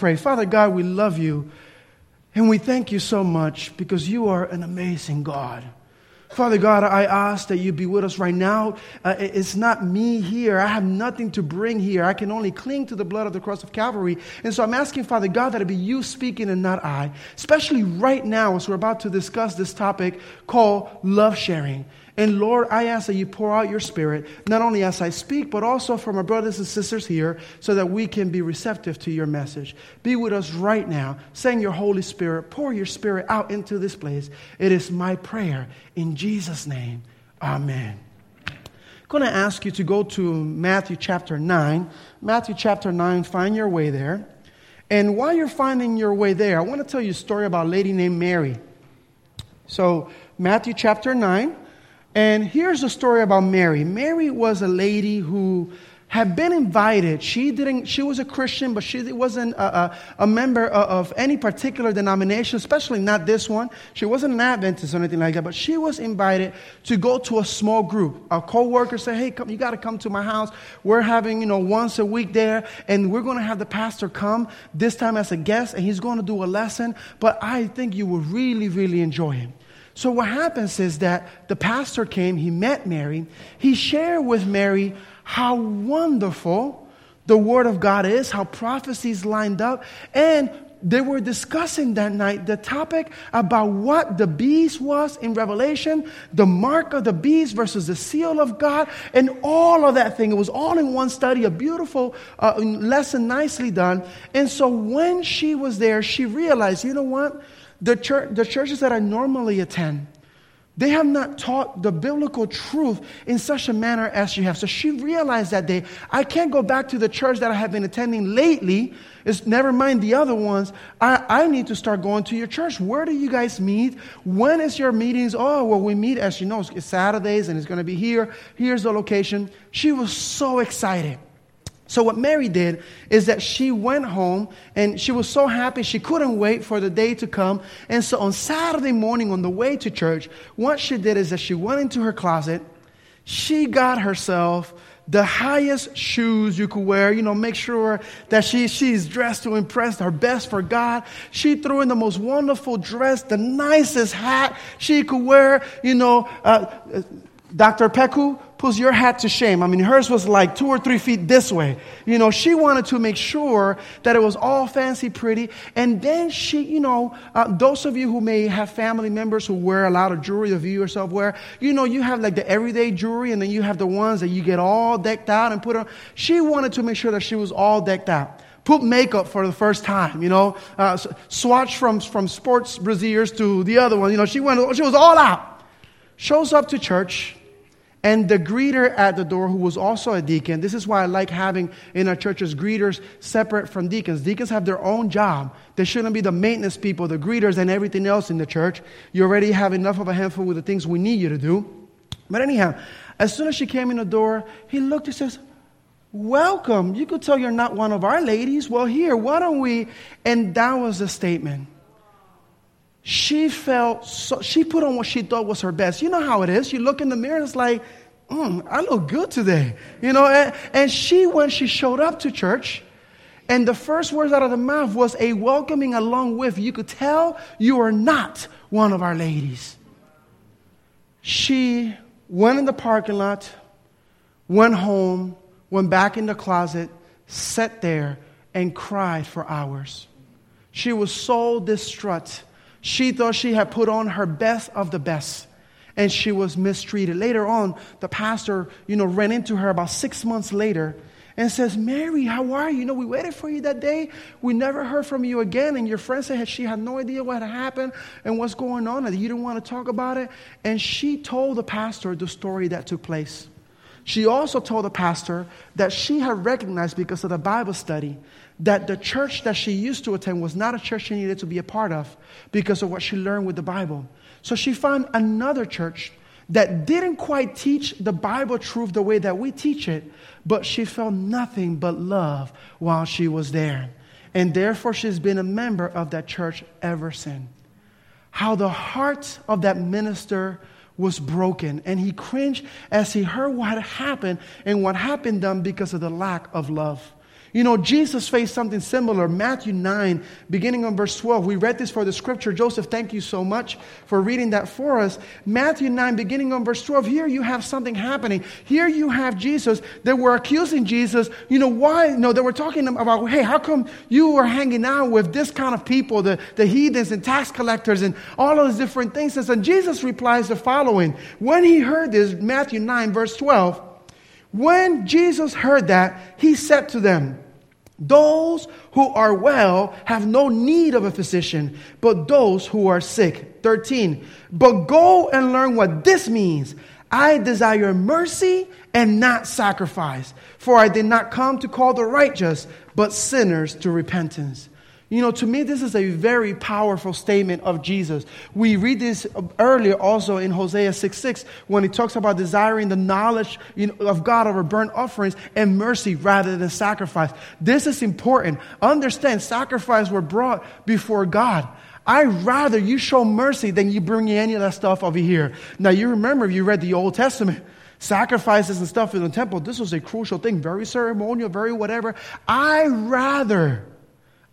pray. Father God, we love you. And we thank you so much because you are an amazing God. Father God, I ask that you be with us right now. Uh, it's not me here. I have nothing to bring here. I can only cling to the blood of the cross of Calvary. And so I'm asking, Father God, that it be you speaking and not I, especially right now as we're about to discuss this topic called love sharing. And Lord, I ask that you pour out your spirit, not only as I speak, but also for my brothers and sisters here, so that we can be receptive to your message. Be with us right now. Send your Holy Spirit, pour your spirit out into this place. It is my prayer. In Jesus' name, amen. I'm going to ask you to go to Matthew chapter 9. Matthew chapter 9, find your way there. And while you're finding your way there, I want to tell you a story about a lady named Mary. So, Matthew chapter 9. And here's the story about Mary. Mary was a lady who had been invited. She didn't. She was a Christian, but she wasn't a, a, a member of, of, any particular denomination, especially not this one. She wasn't an Adventist or anything like that. But she was invited to go to a small group. A co-worker said, "Hey, come, you got to come to my house. We're having, you know, once a week there, and we're going to have the pastor come this time as a guest, and he's going to do a lesson. But I think you will really, really enjoy him." So, what happens is that the pastor came, he met Mary, he shared with Mary how wonderful the Word of God is, how prophecies lined up, and they were discussing that night the topic about what the beast was in Revelation, the mark of the beast versus the seal of God, and all of that thing. It was all in one study, a beautiful uh, lesson, nicely done. And so when she was there, she realized, you know what? The, church, the churches that I normally attend, they have not taught the biblical truth in such a manner as you have. So she realized that day, I can't go back to the church that I have been attending lately. It's never mind the other ones. I, I need to start going to your church. Where do you guys meet? When is your meetings? Oh, well, we meet, as you know, it's Saturdays and it's going to be here. Here's the location. She was so excited. So, what Mary did is that she went home and she was so happy she couldn't wait for the day to come. And so, on Saturday morning, on the way to church, what she did is that she went into her closet, she got herself the highest shoes you could wear, you know, make sure that she, she's dressed to impress her best for God. She threw in the most wonderful dress, the nicest hat she could wear, you know. Uh, Dr. Peku puts your hat to shame. I mean, hers was like two or three feet this way. You know, she wanted to make sure that it was all fancy, pretty. And then she, you know, uh, those of you who may have family members who wear a lot of jewelry that you yourself wear, you know, you have like the everyday jewelry and then you have the ones that you get all decked out and put on. She wanted to make sure that she was all decked out put makeup for the first time, you know, uh, swatch from, from sports braziers to the other one. You know, she went, she was all out. Shows up to church, and the greeter at the door, who was also a deacon, this is why I like having in our churches greeters separate from deacons. Deacons have their own job. They shouldn't be the maintenance people, the greeters, and everything else in the church. You already have enough of a handful with the things we need you to do. But anyhow, as soon as she came in the door, he looked and says, Welcome. You could tell you're not one of our ladies. Well, here, why don't we? And that was the statement she felt so, she put on what she thought was her best. You know how it is. You look in the mirror and it's like, mm, I look good today. You know, and, and she, when she showed up to church, and the first words out of the mouth was a welcoming along with, you could tell you are not one of our ladies. She went in the parking lot, went home, went back in the closet, sat there, and cried for hours. She was so distraught she thought she had put on her best of the best and she was mistreated. Later on, the pastor, you know, ran into her about six months later and says, Mary, how are you? You know, we waited for you that day. We never heard from you again. And your friend said she had no idea what had happened and what's going on, and you didn't want to talk about it. And she told the pastor the story that took place. She also told the pastor that she had recognized because of the Bible study that the church that she used to attend was not a church she needed to be a part of because of what she learned with the Bible. So she found another church that didn't quite teach the Bible truth the way that we teach it, but she felt nothing but love while she was there. And therefore, she's been a member of that church ever since. How the heart of that minister was broken, and he cringed as he heard what had happened and what happened done because of the lack of love. You know, Jesus faced something similar. Matthew 9, beginning on verse 12. We read this for the scripture. Joseph, thank you so much for reading that for us. Matthew 9, beginning on verse 12. Here you have something happening. Here you have Jesus. They were accusing Jesus. You know, why? No, they were talking about, hey, how come you were hanging out with this kind of people, the, the heathens and tax collectors and all those different things? And Jesus replies the following. When he heard this, Matthew 9, verse 12, when Jesus heard that, he said to them, Those who are well have no need of a physician, but those who are sick. 13. But go and learn what this means. I desire mercy and not sacrifice, for I did not come to call the righteous, but sinners to repentance. You know, to me, this is a very powerful statement of Jesus. We read this earlier also in Hosea 6 6 when he talks about desiring the knowledge of God over burnt offerings and mercy rather than sacrifice. This is important. Understand, sacrifice were brought before God. I rather you show mercy than you bring any of that stuff over here. Now, you remember if you read the Old Testament, sacrifices and stuff in the temple, this was a crucial thing, very ceremonial, very whatever. I rather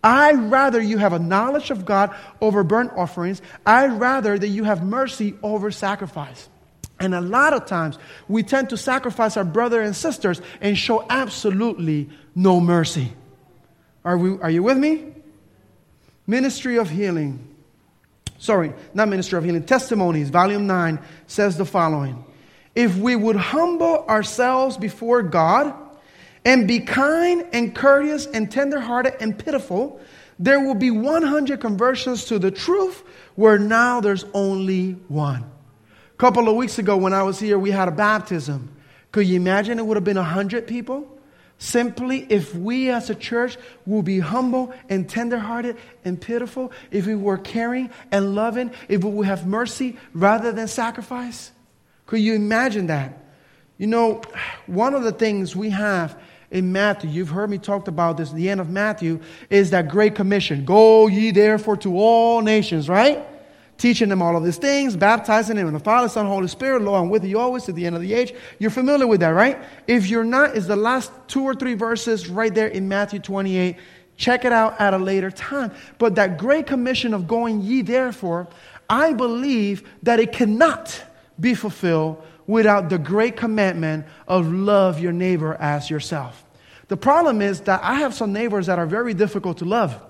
I'd rather you have a knowledge of God over burnt offerings. I'd rather that you have mercy over sacrifice. And a lot of times we tend to sacrifice our brother and sisters and show absolutely no mercy. Are, we, are you with me? Ministry of Healing. Sorry, not Ministry of Healing. Testimonies, Volume 9 says the following If we would humble ourselves before God, and be kind and courteous and tenderhearted and pitiful, there will be 100 conversions to the truth where now there's only one. A couple of weeks ago when I was here, we had a baptism. Could you imagine it would have been 100 people? Simply, if we as a church will be humble and tenderhearted and pitiful, if we were caring and loving, if we would have mercy rather than sacrifice. Could you imagine that? You know, one of the things we have in Matthew, you've heard me talk about this, the end of Matthew, is that great commission. Go ye therefore to all nations, right? Teaching them all of these things, baptizing them in the Father, Son, Holy Spirit, Lord, I'm with you always to the end of the age. You're familiar with that, right? If you're not, it's the last two or three verses right there in Matthew 28. Check it out at a later time. But that great commission of going ye therefore, I believe that it cannot be fulfilled without the great commandment of love your neighbor as yourself. The problem is that I have some neighbors that are very difficult to love.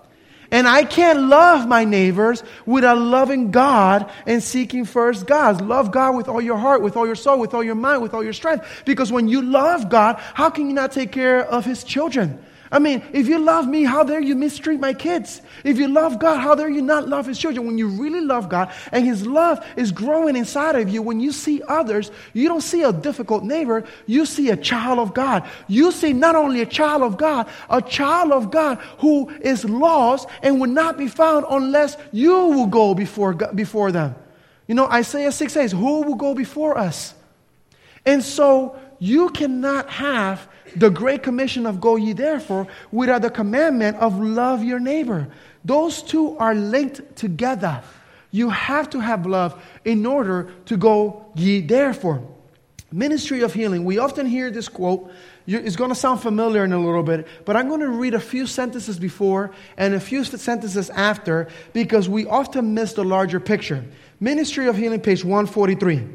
And I can't love my neighbors without loving God and seeking first God. Love God with all your heart, with all your soul, with all your mind, with all your strength. Because when you love God, how can you not take care of His children? I mean, if you love me, how dare you mistreat my kids? If you love God, how dare you not love His children? When you really love God and His love is growing inside of you, when you see others, you don't see a difficult neighbor, you see a child of God. You see not only a child of God, a child of God who is lost and will not be found unless you will go before, before them. You know, Isaiah 6 says, Who will go before us? And so you cannot have the great commission of go ye therefore without the commandment of love your neighbor. Those two are linked together. You have to have love in order to go ye therefore. Ministry of healing. We often hear this quote. It's going to sound familiar in a little bit, but I'm going to read a few sentences before and a few sentences after because we often miss the larger picture. Ministry of Healing, page 143.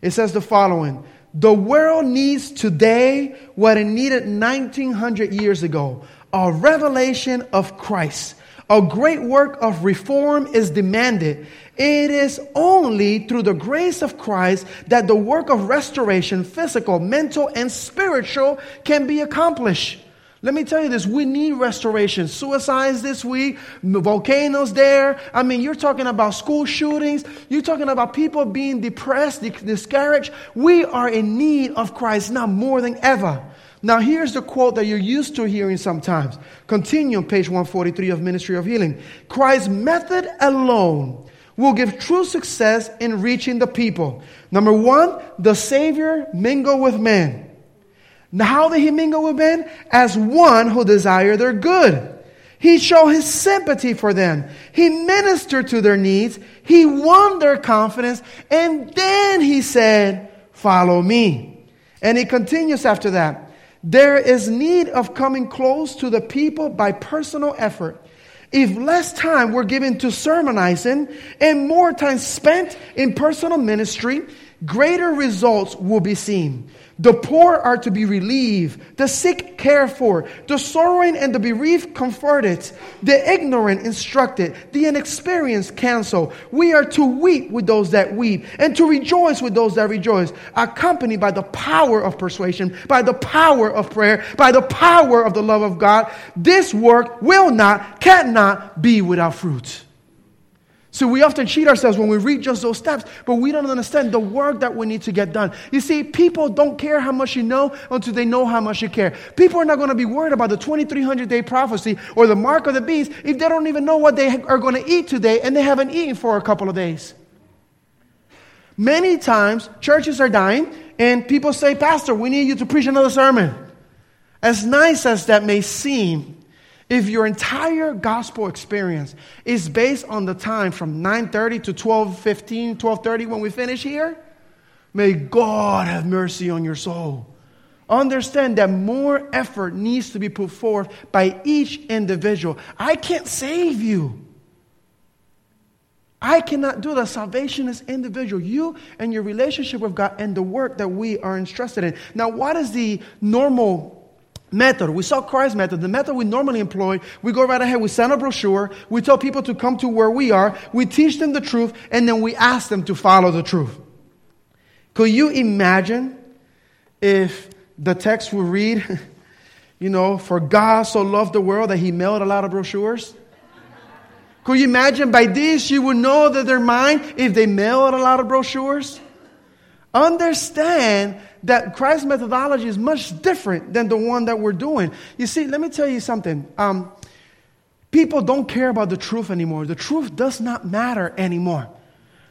It says the following the world needs today what it needed 1900 years ago a revelation of Christ. A great work of reform is demanded. It is only through the grace of Christ that the work of restoration, physical, mental, and spiritual, can be accomplished. Let me tell you this we need restoration. Suicides this week, volcanoes there. I mean, you're talking about school shootings, you're talking about people being depressed, discouraged. We are in need of Christ now more than ever. Now, here's the quote that you're used to hearing sometimes. Continue on page 143 of Ministry of Healing. Christ's method alone will give true success in reaching the people. Number one, the Savior mingle with men. Now, how did he mingle with? As one who desired their good. He showed his sympathy for them. He ministered to their needs. He won their confidence. And then he said, Follow me. And he continues after that. There is need of coming close to the people by personal effort. If less time were given to sermonizing and more time spent in personal ministry, greater results will be seen. The poor are to be relieved, the sick cared for, the sorrowing and the bereaved comforted, the ignorant instructed, the inexperienced counseled. We are to weep with those that weep and to rejoice with those that rejoice, accompanied by the power of persuasion, by the power of prayer, by the power of the love of God. This work will not, cannot be without fruit. So we often cheat ourselves when we read just those steps, but we don't understand the work that we need to get done. You see, people don't care how much you know until they know how much you care. People are not going to be worried about the 2300 day prophecy or the mark of the beast if they don't even know what they are going to eat today and they haven't eaten for a couple of days. Many times, churches are dying and people say, Pastor, we need you to preach another sermon. As nice as that may seem, if your entire gospel experience is based on the time from 9:30 to 12:15, 12:30 when we finish here, may God have mercy on your soul. Understand that more effort needs to be put forth by each individual. I can't save you. I cannot do that. Salvation is individual. You and your relationship with God and the work that we are entrusted in. Now, what is the normal method. We saw Christ's method. The method we normally employ, we go right ahead, we send a brochure, we tell people to come to where we are, we teach them the truth, and then we ask them to follow the truth. Could you imagine if the text we read, you know, for God so loved the world that he mailed a lot of brochures? Could you imagine by this you would know that they're mine if they mailed a lot of brochures? Understand that Christ's methodology is much different than the one that we're doing. You see, let me tell you something. Um, people don't care about the truth anymore. The truth does not matter anymore.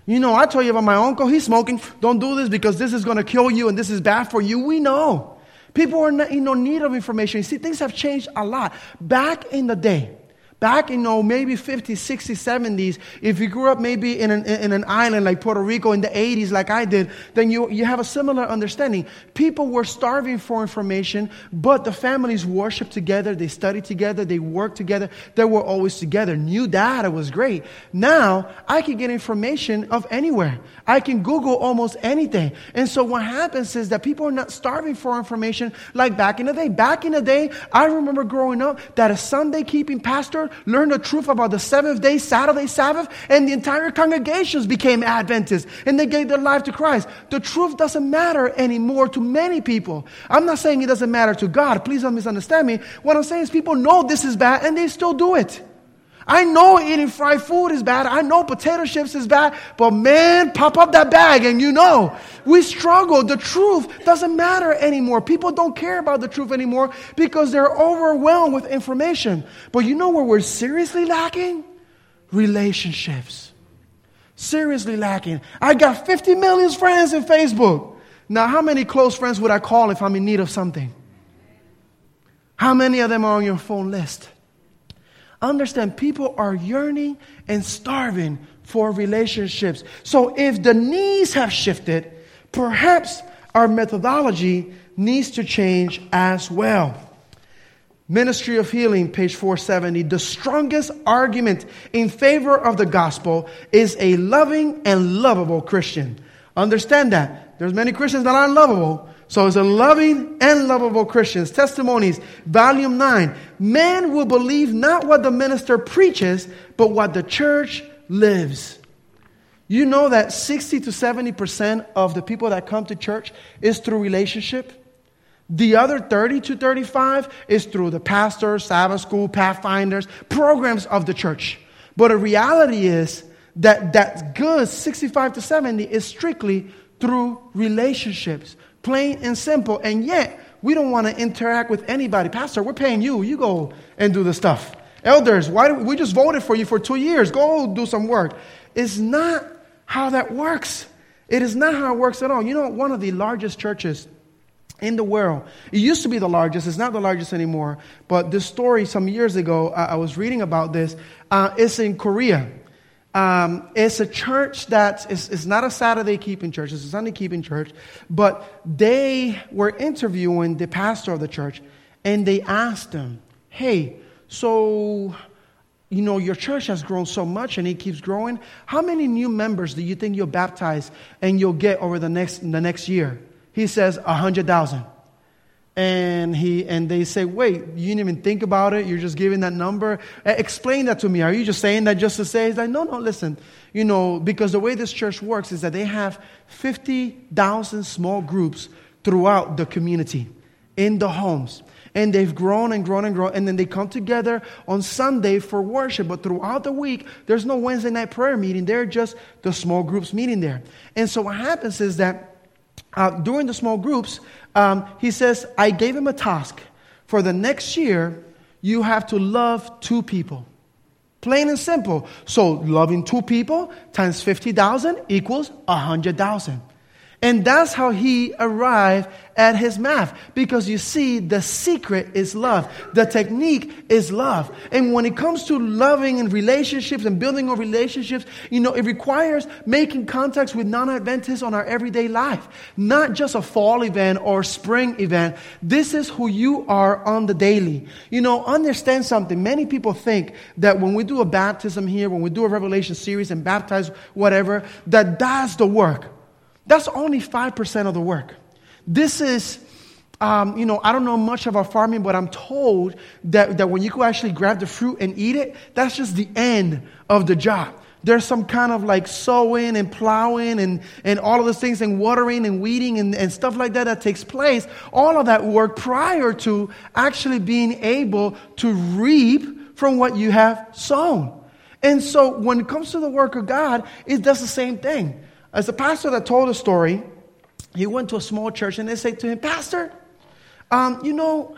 You know, I told you about my uncle, he's smoking. Don't do this because this is going to kill you and this is bad for you. We know. People are in no need of information. You see, things have changed a lot. Back in the day, Back in, know, maybe 50s, 60s, 70s, if you grew up maybe in an, in an island like Puerto Rico in the 80s, like I did, then you, you have a similar understanding. People were starving for information, but the families worshiped together, they studied together, they worked together, they were always together. New data was great. Now, I can get information of anywhere. I can Google almost anything. And so what happens is that people are not starving for information like back in the day. Back in the day, I remember growing up that a Sunday keeping pastor learned the truth about the seventh day, Saturday Sabbath, and the entire congregations became Adventists and they gave their life to Christ. The truth doesn't matter anymore to many people. I'm not saying it doesn't matter to God. Please don't misunderstand me. What I'm saying is people know this is bad and they still do it. I know eating fried food is bad. I know potato chips is bad. But man, pop up that bag and you know. We struggle. The truth doesn't matter anymore. People don't care about the truth anymore because they're overwhelmed with information. But you know where we're seriously lacking? Relationships. Seriously lacking. I got 50 million friends in Facebook. Now, how many close friends would I call if I'm in need of something? How many of them are on your phone list? Understand, people are yearning and starving for relationships. So if the needs have shifted, perhaps our methodology needs to change as well. Ministry of Healing, page 470. The strongest argument in favor of the gospel is a loving and lovable Christian. Understand that. There's many Christians that aren't lovable, so as a loving and lovable Christians. Testimonies, volume 9. Man will believe not what the minister preaches, but what the church lives. You know that 60 to 70% of the people that come to church is through relationship. The other 30 to 35 is through the pastors, Sabbath school, pathfinders, programs of the church. But the reality is that that good 65 to 70 is strictly through relationships plain and simple. And yet, we don't want to interact with anybody. Pastor, we're paying you. You go and do the stuff. Elders, why do we, we just voted for you for two years? Go do some work. It's not how that works. It is not how it works at all. You know, one of the largest churches in the world. It used to be the largest. It's not the largest anymore. But this story, some years ago, I was reading about this. Uh, it's in Korea. Um, it's a church that is, is not a Saturday keeping church, it's a Sunday keeping church. But they were interviewing the pastor of the church, and they asked him, Hey, so, you know, your church has grown so much and it keeps growing. How many new members do you think you'll baptize and you'll get over the next, the next year? He says, 100,000. And, he, and they say, wait, you didn't even think about it. You're just giving that number. Explain that to me. Are you just saying that just to say? He's like, no, no, listen. You know, because the way this church works is that they have 50,000 small groups throughout the community, in the homes. And they've grown and grown and grown. And then they come together on Sunday for worship. But throughout the week, there's no Wednesday night prayer meeting. They're just the small groups meeting there. And so what happens is that uh, during the small groups, um, he says, I gave him a task. For the next year, you have to love two people. Plain and simple. So, loving two people times 50,000 equals 100,000. And that's how he arrived at his math. Because you see, the secret is love. The technique is love. And when it comes to loving and relationships and building on relationships, you know, it requires making contacts with non Adventists on our everyday life. Not just a fall event or spring event. This is who you are on the daily. You know, understand something. Many people think that when we do a baptism here, when we do a revelation series and baptize whatever, that that's the work. That's only 5% of the work. This is, um, you know, I don't know much about farming, but I'm told that, that when you go actually grab the fruit and eat it, that's just the end of the job. There's some kind of like sowing and plowing and, and all of those things and watering and weeding and, and stuff like that that takes place. All of that work prior to actually being able to reap from what you have sown. And so when it comes to the work of God, it does the same thing. As the pastor that told the story, he went to a small church and they said to him, Pastor, um, you know,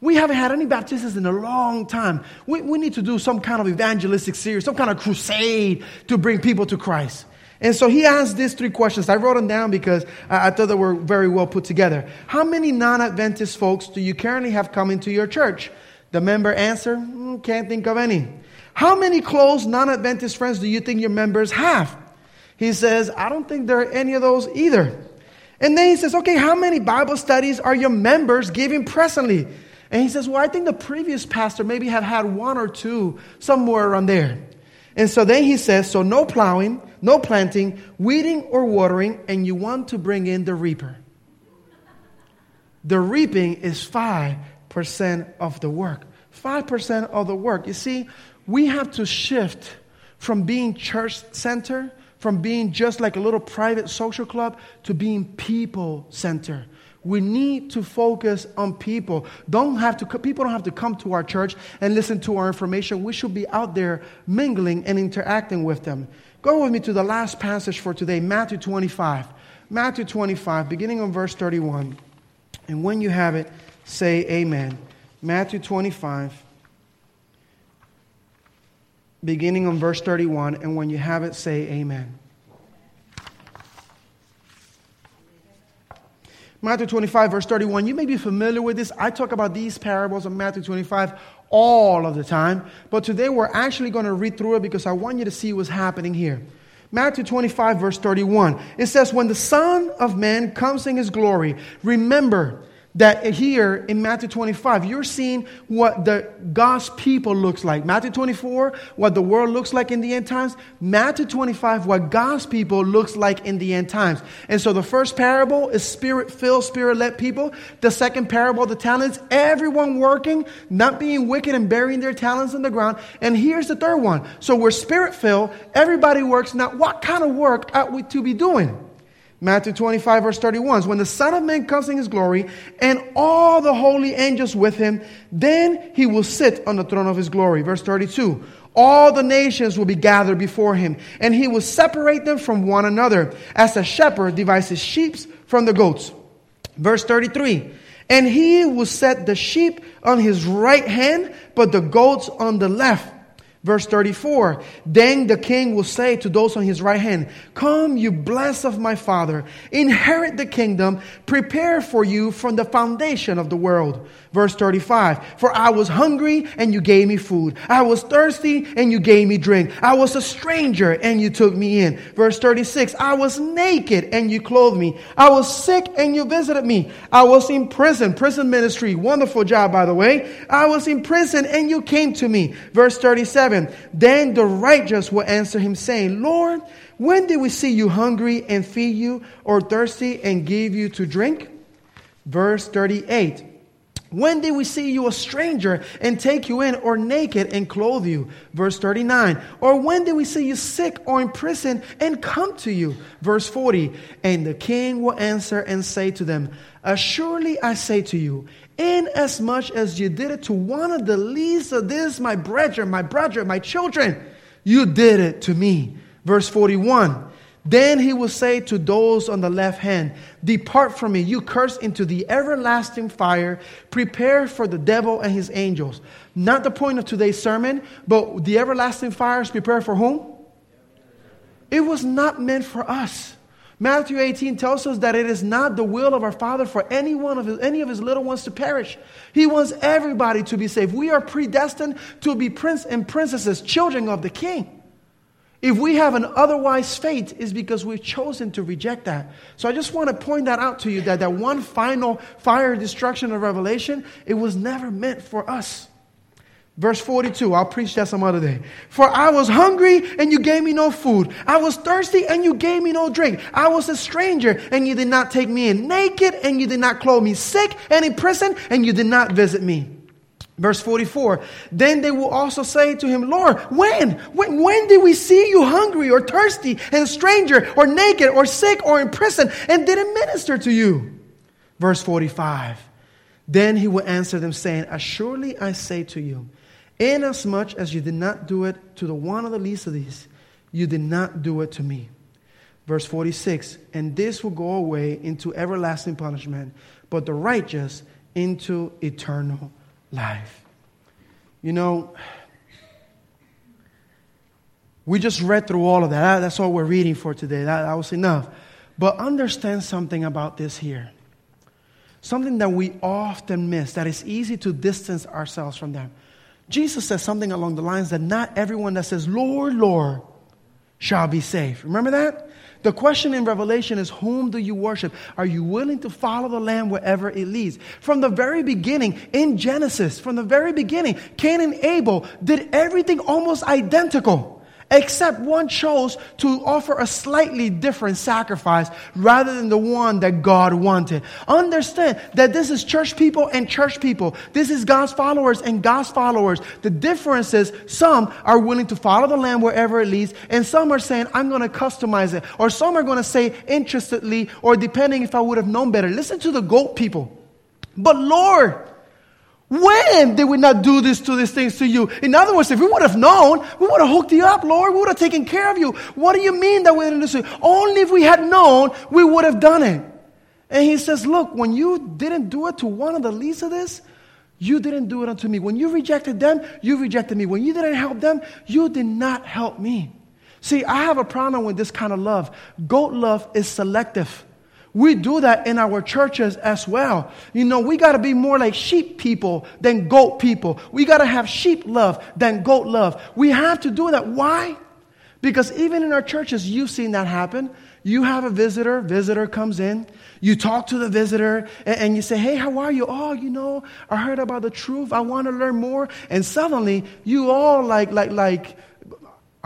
we haven't had any baptisms in a long time. We, we need to do some kind of evangelistic series, some kind of crusade to bring people to Christ. And so he asked these three questions. I wrote them down because I, I thought they were very well put together. How many non Adventist folks do you currently have coming to your church? The member answered, mm, Can't think of any. How many close non Adventist friends do you think your members have? He says, I don't think there are any of those either. And then he says, okay, how many Bible studies are your members giving presently? And he says, well, I think the previous pastor maybe have had one or two, somewhere around there. And so then he says, so no plowing, no planting, weeding or watering, and you want to bring in the reaper. The reaping is 5% of the work. 5% of the work. You see, we have to shift from being church center from being just like a little private social club to being people center. We need to focus on people. Don't have to, people don't have to come to our church and listen to our information. We should be out there mingling and interacting with them. Go with me to the last passage for today, Matthew 25. Matthew 25, beginning on verse 31. And when you have it, say amen. Matthew 25 beginning on verse 31, and when you have it, say amen. Matthew 25, verse 31. You may be familiar with this. I talk about these parables of Matthew 25 all of the time, but today we're actually going to read through it because I want you to see what's happening here. Matthew 25, verse 31. It says, When the Son of Man comes in his glory, remember that here in Matthew 25, you're seeing what the God's people looks like. Matthew 24, what the world looks like in the end times. Matthew 25, what God's people looks like in the end times. And so the first parable is spirit filled, spirit led people. The second parable, the talents, everyone working, not being wicked and burying their talents in the ground. And here's the third one. So we're spirit filled, everybody works. Now, what kind of work ought we to be doing? Matthew 25, verse 31. When the Son of Man comes in his glory and all the holy angels with him, then he will sit on the throne of his glory. Verse 32. All the nations will be gathered before him, and he will separate them from one another, as a shepherd divides his sheep from the goats. Verse 33. And he will set the sheep on his right hand, but the goats on the left. Verse 34 Then the king will say to those on his right hand, Come, you blessed of my father, inherit the kingdom prepared for you from the foundation of the world. Verse 35 For I was hungry and you gave me food. I was thirsty and you gave me drink. I was a stranger and you took me in. Verse 36 I was naked and you clothed me. I was sick and you visited me. I was in prison, prison ministry. Wonderful job, by the way. I was in prison and you came to me. Verse 37 Then the righteous will answer him, saying, Lord, when did we see you hungry and feed you, or thirsty and give you to drink? Verse 38 when did we see you a stranger and take you in, or naked and clothe you? Verse 39. Or when did we see you sick or in prison and come to you? Verse 40. And the king will answer and say to them, Assuredly I say to you, inasmuch as you did it to one of the least of this, my brethren, my brother, my children, you did it to me. Verse 41. Then he will say to those on the left hand, Depart from me, you cursed, into the everlasting fire, prepare for the devil and his angels. Not the point of today's sermon, but the everlasting fire is prepared for whom? It was not meant for us. Matthew 18 tells us that it is not the will of our Father for any one of his, any of his little ones to perish. He wants everybody to be saved. We are predestined to be prince and princesses, children of the King. If we have an otherwise fate, is because we've chosen to reject that. So I just want to point that out to you that that one final fire destruction of Revelation, it was never meant for us. Verse 42, I'll preach that some other day. For I was hungry and you gave me no food. I was thirsty and you gave me no drink. I was a stranger and you did not take me in. Naked and you did not clothe me. Sick and in prison and you did not visit me. Verse 44 Then they will also say to him, Lord, when? when? When did we see you hungry or thirsty and stranger or naked or sick or in prison and didn't minister to you? Verse 45 Then he will answer them, saying, Assuredly I say to you, inasmuch as you did not do it to the one of the least of these, you did not do it to me. Verse 46 And this will go away into everlasting punishment, but the righteous into eternal life. You know, we just read through all of that. That's all we're reading for today. That, that was enough. But understand something about this here. Something that we often miss, that it's easy to distance ourselves from them. Jesus says something along the lines that not everyone that says, Lord, Lord, shall be saved. Remember that? The question in Revelation is whom do you worship? Are you willing to follow the Lamb wherever it leads? From the very beginning, in Genesis, from the very beginning, Cain and Abel did everything almost identical except one chose to offer a slightly different sacrifice rather than the one that God wanted. Understand that this is church people and church people. This is God's followers and God's followers. The difference is some are willing to follow the Lamb wherever it leads, and some are saying, I'm going to customize it. Or some are going to say interestedly, or depending if I would have known better. Listen to the goat people. But Lord, when did we not do this to these things to you? In other words, if we would have known, we would have hooked you up, Lord. We would have taken care of you. What do you mean that we didn't do this? Only if we had known, we would have done it. And he says, Look, when you didn't do it to one of the least of this, you didn't do it unto me. When you rejected them, you rejected me. When you didn't help them, you did not help me. See, I have a problem with this kind of love. Goat love is selective. We do that in our churches as well. You know, we got to be more like sheep people than goat people. We got to have sheep love than goat love. We have to do that. Why? Because even in our churches, you've seen that happen. You have a visitor, visitor comes in, you talk to the visitor, and, and, you say, Hey, how are you? Oh, you know, I heard about the truth. I want to learn more. And suddenly, you all like, like, like,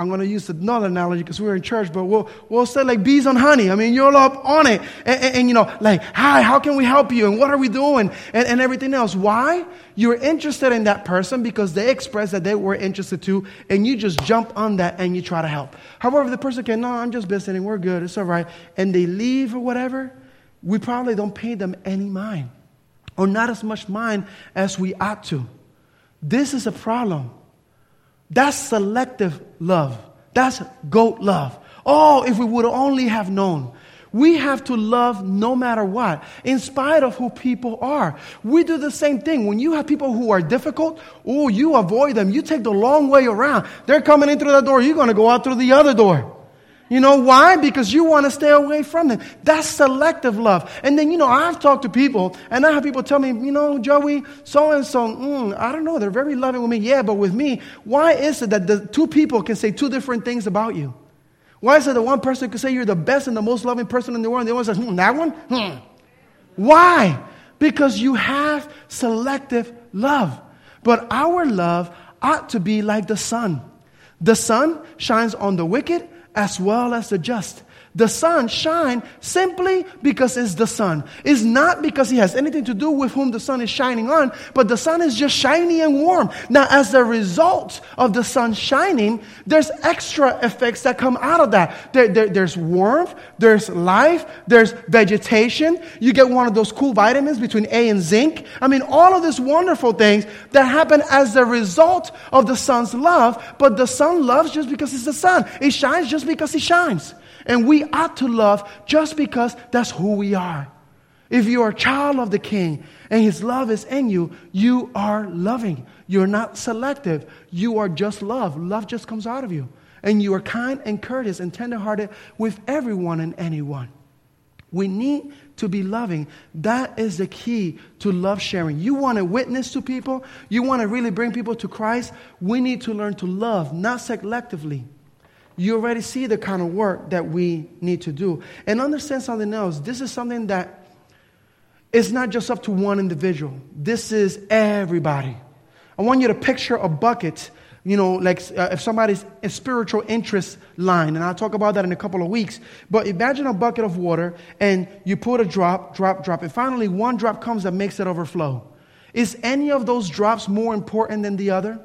I'm going to use another analogy because we're in church, but we'll, we'll say like bees on honey. I mean, you're up on it. And, and, and, you know, like, hi, how can we help you? And what are we doing? And, and everything else. Why? You're interested in that person because they expressed that they were interested too, and you just jump on that and you try to help. However, the person can, no, I'm just visiting. We're good. It's all right. And they leave or whatever, we probably don't pay them any mind or not as much mind as we ought to. This is a problem. That's selective love. That's goat love. Oh, if we would only have known. We have to love no matter what, in spite of who people are. We do the same thing. When you have people who are difficult, oh, you avoid them. You take the long way around. They're coming in through that door. You're going to go out through the other door. You know why? Because you want to stay away from them. That's selective love. And then, you know, I've talked to people, and I have people tell me, you know, Joey, so and so, I don't know, they're very loving with me. Yeah, but with me, why is it that the two people can say two different things about you? Why is it that one person could say you're the best and the most loving person in the world, and the other one says, hmm, that one? Hmm. Why? Because you have selective love. But our love ought to be like the sun. The sun shines on the wicked as well as the just. The sun shine simply because it's the sun. It's not because he has anything to do with whom the sun is shining on, but the sun is just shiny and warm. Now, as a result of the sun shining, there's extra effects that come out of that. There, there, there's warmth, there's life, there's vegetation. You get one of those cool vitamins between A and zinc. I mean, all of these wonderful things that happen as a result of the sun's love, but the sun loves just because it's the sun. It shines just because it shines. And we ought to love just because that's who we are. If you are a child of the King and His love is in you, you are loving. You're not selective. You are just love. Love just comes out of you. And you are kind and courteous and tenderhearted with everyone and anyone. We need to be loving. That is the key to love sharing. You want to witness to people, you want to really bring people to Christ. We need to learn to love, not selectively you already see the kind of work that we need to do. And understand something else. This is something that is not just up to one individual, this is everybody. I want you to picture a bucket, you know, like uh, if somebody's a spiritual interest line, and I'll talk about that in a couple of weeks. But imagine a bucket of water, and you put a drop, drop, drop, and finally one drop comes that makes it overflow. Is any of those drops more important than the other?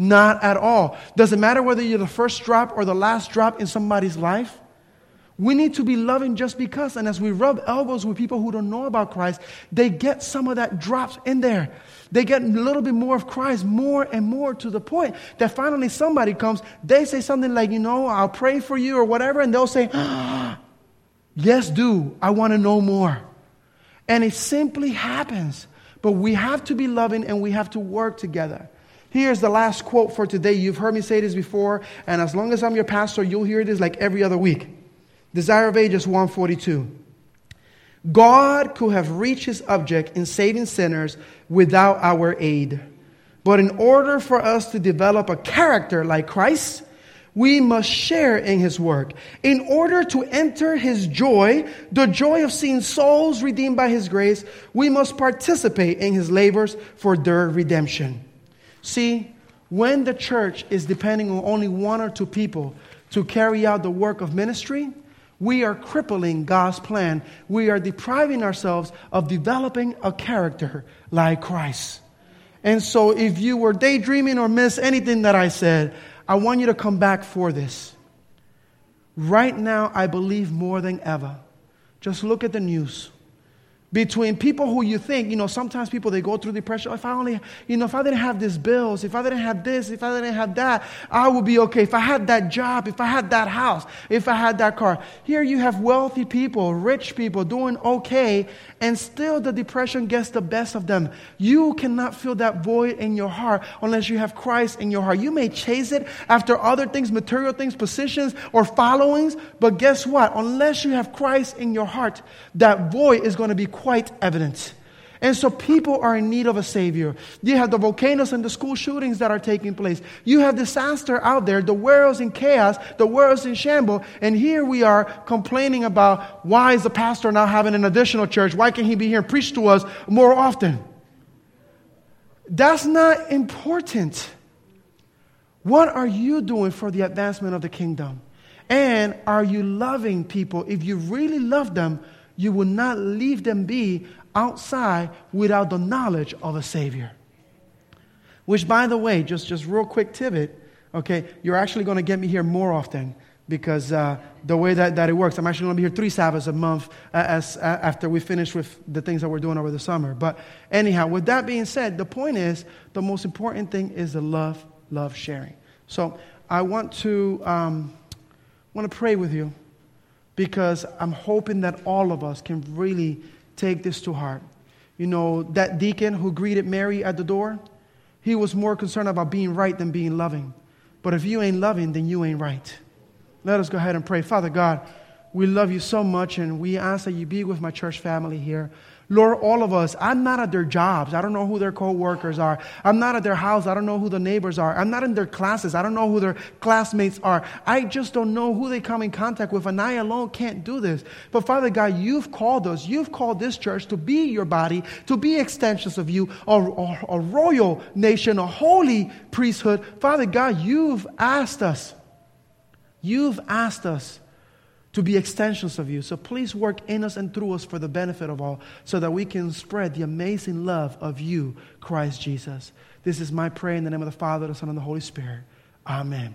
Not at all. Doesn't matter whether you're the first drop or the last drop in somebody's life. We need to be loving just because. And as we rub elbows with people who don't know about Christ, they get some of that drops in there. They get a little bit more of Christ, more and more to the point that finally somebody comes, they say something like, you know, I'll pray for you or whatever, and they'll say, yes, do. I want to know more. And it simply happens. But we have to be loving and we have to work together. Here's the last quote for today. You've heard me say this before, and as long as I'm your pastor, you'll hear this like every other week. Desire of Ages 142. God could have reached his object in saving sinners without our aid. But in order for us to develop a character like Christ, we must share in his work. In order to enter his joy, the joy of seeing souls redeemed by his grace, we must participate in his labors for their redemption. See, when the church is depending on only one or two people to carry out the work of ministry, we are crippling God's plan. We are depriving ourselves of developing a character like Christ. And so, if you were daydreaming or missed anything that I said, I want you to come back for this. Right now, I believe more than ever. Just look at the news between people who you think, you know, sometimes people they go through depression. Oh, if I only, you know, if I didn't have these bills, if I didn't have this, if I didn't have that, I would be okay. If I had that job, if I had that house, if I had that car. Here you have wealthy people, rich people doing okay, and still the depression gets the best of them. You cannot fill that void in your heart unless you have Christ in your heart. You may chase it after other things, material things, positions, or followings, but guess what? Unless you have Christ in your heart, that void is going to be quite evident. And so people are in need of a Savior. You have the volcanoes and the school shootings that are taking place. You have disaster out there. The world's in chaos. The world's in shambles. And here we are complaining about why is the pastor now having an additional church? Why can't he be here and preach to us more often? That's not important. What are you doing for the advancement of the kingdom? And are you loving people? If you really love them, you will not leave them be outside without the knowledge of a Savior. Which, by the way, just, just real quick tidbit, okay, you're actually going to get me here more often because uh, the way that, that it works, I'm actually going to be here three Sabbaths a month uh, as, uh, after we finish with the things that we're doing over the summer. But anyhow, with that being said, the point is the most important thing is the love, love sharing. So I want to, um, want to pray with you because I'm hoping that all of us can really take this to heart. You know, that deacon who greeted Mary at the door, he was more concerned about being right than being loving. But if you ain't loving, then you ain't right. Let us go ahead and pray. Father God, we love you so much, and we ask that you be with my church family here. Lord, all of us, I'm not at their jobs. I don't know who their co workers are. I'm not at their house. I don't know who the neighbors are. I'm not in their classes. I don't know who their classmates are. I just don't know who they come in contact with, and I alone can't do this. But Father God, you've called us. You've called this church to be your body, to be extensions of you, a, a, a royal nation, a holy priesthood. Father God, you've asked us. You've asked us to be extensions of you. So please work in us and through us for the benefit of all, so that we can spread the amazing love of you, Christ Jesus. This is my prayer in the name of the Father, the Son, and the Holy Spirit. Amen.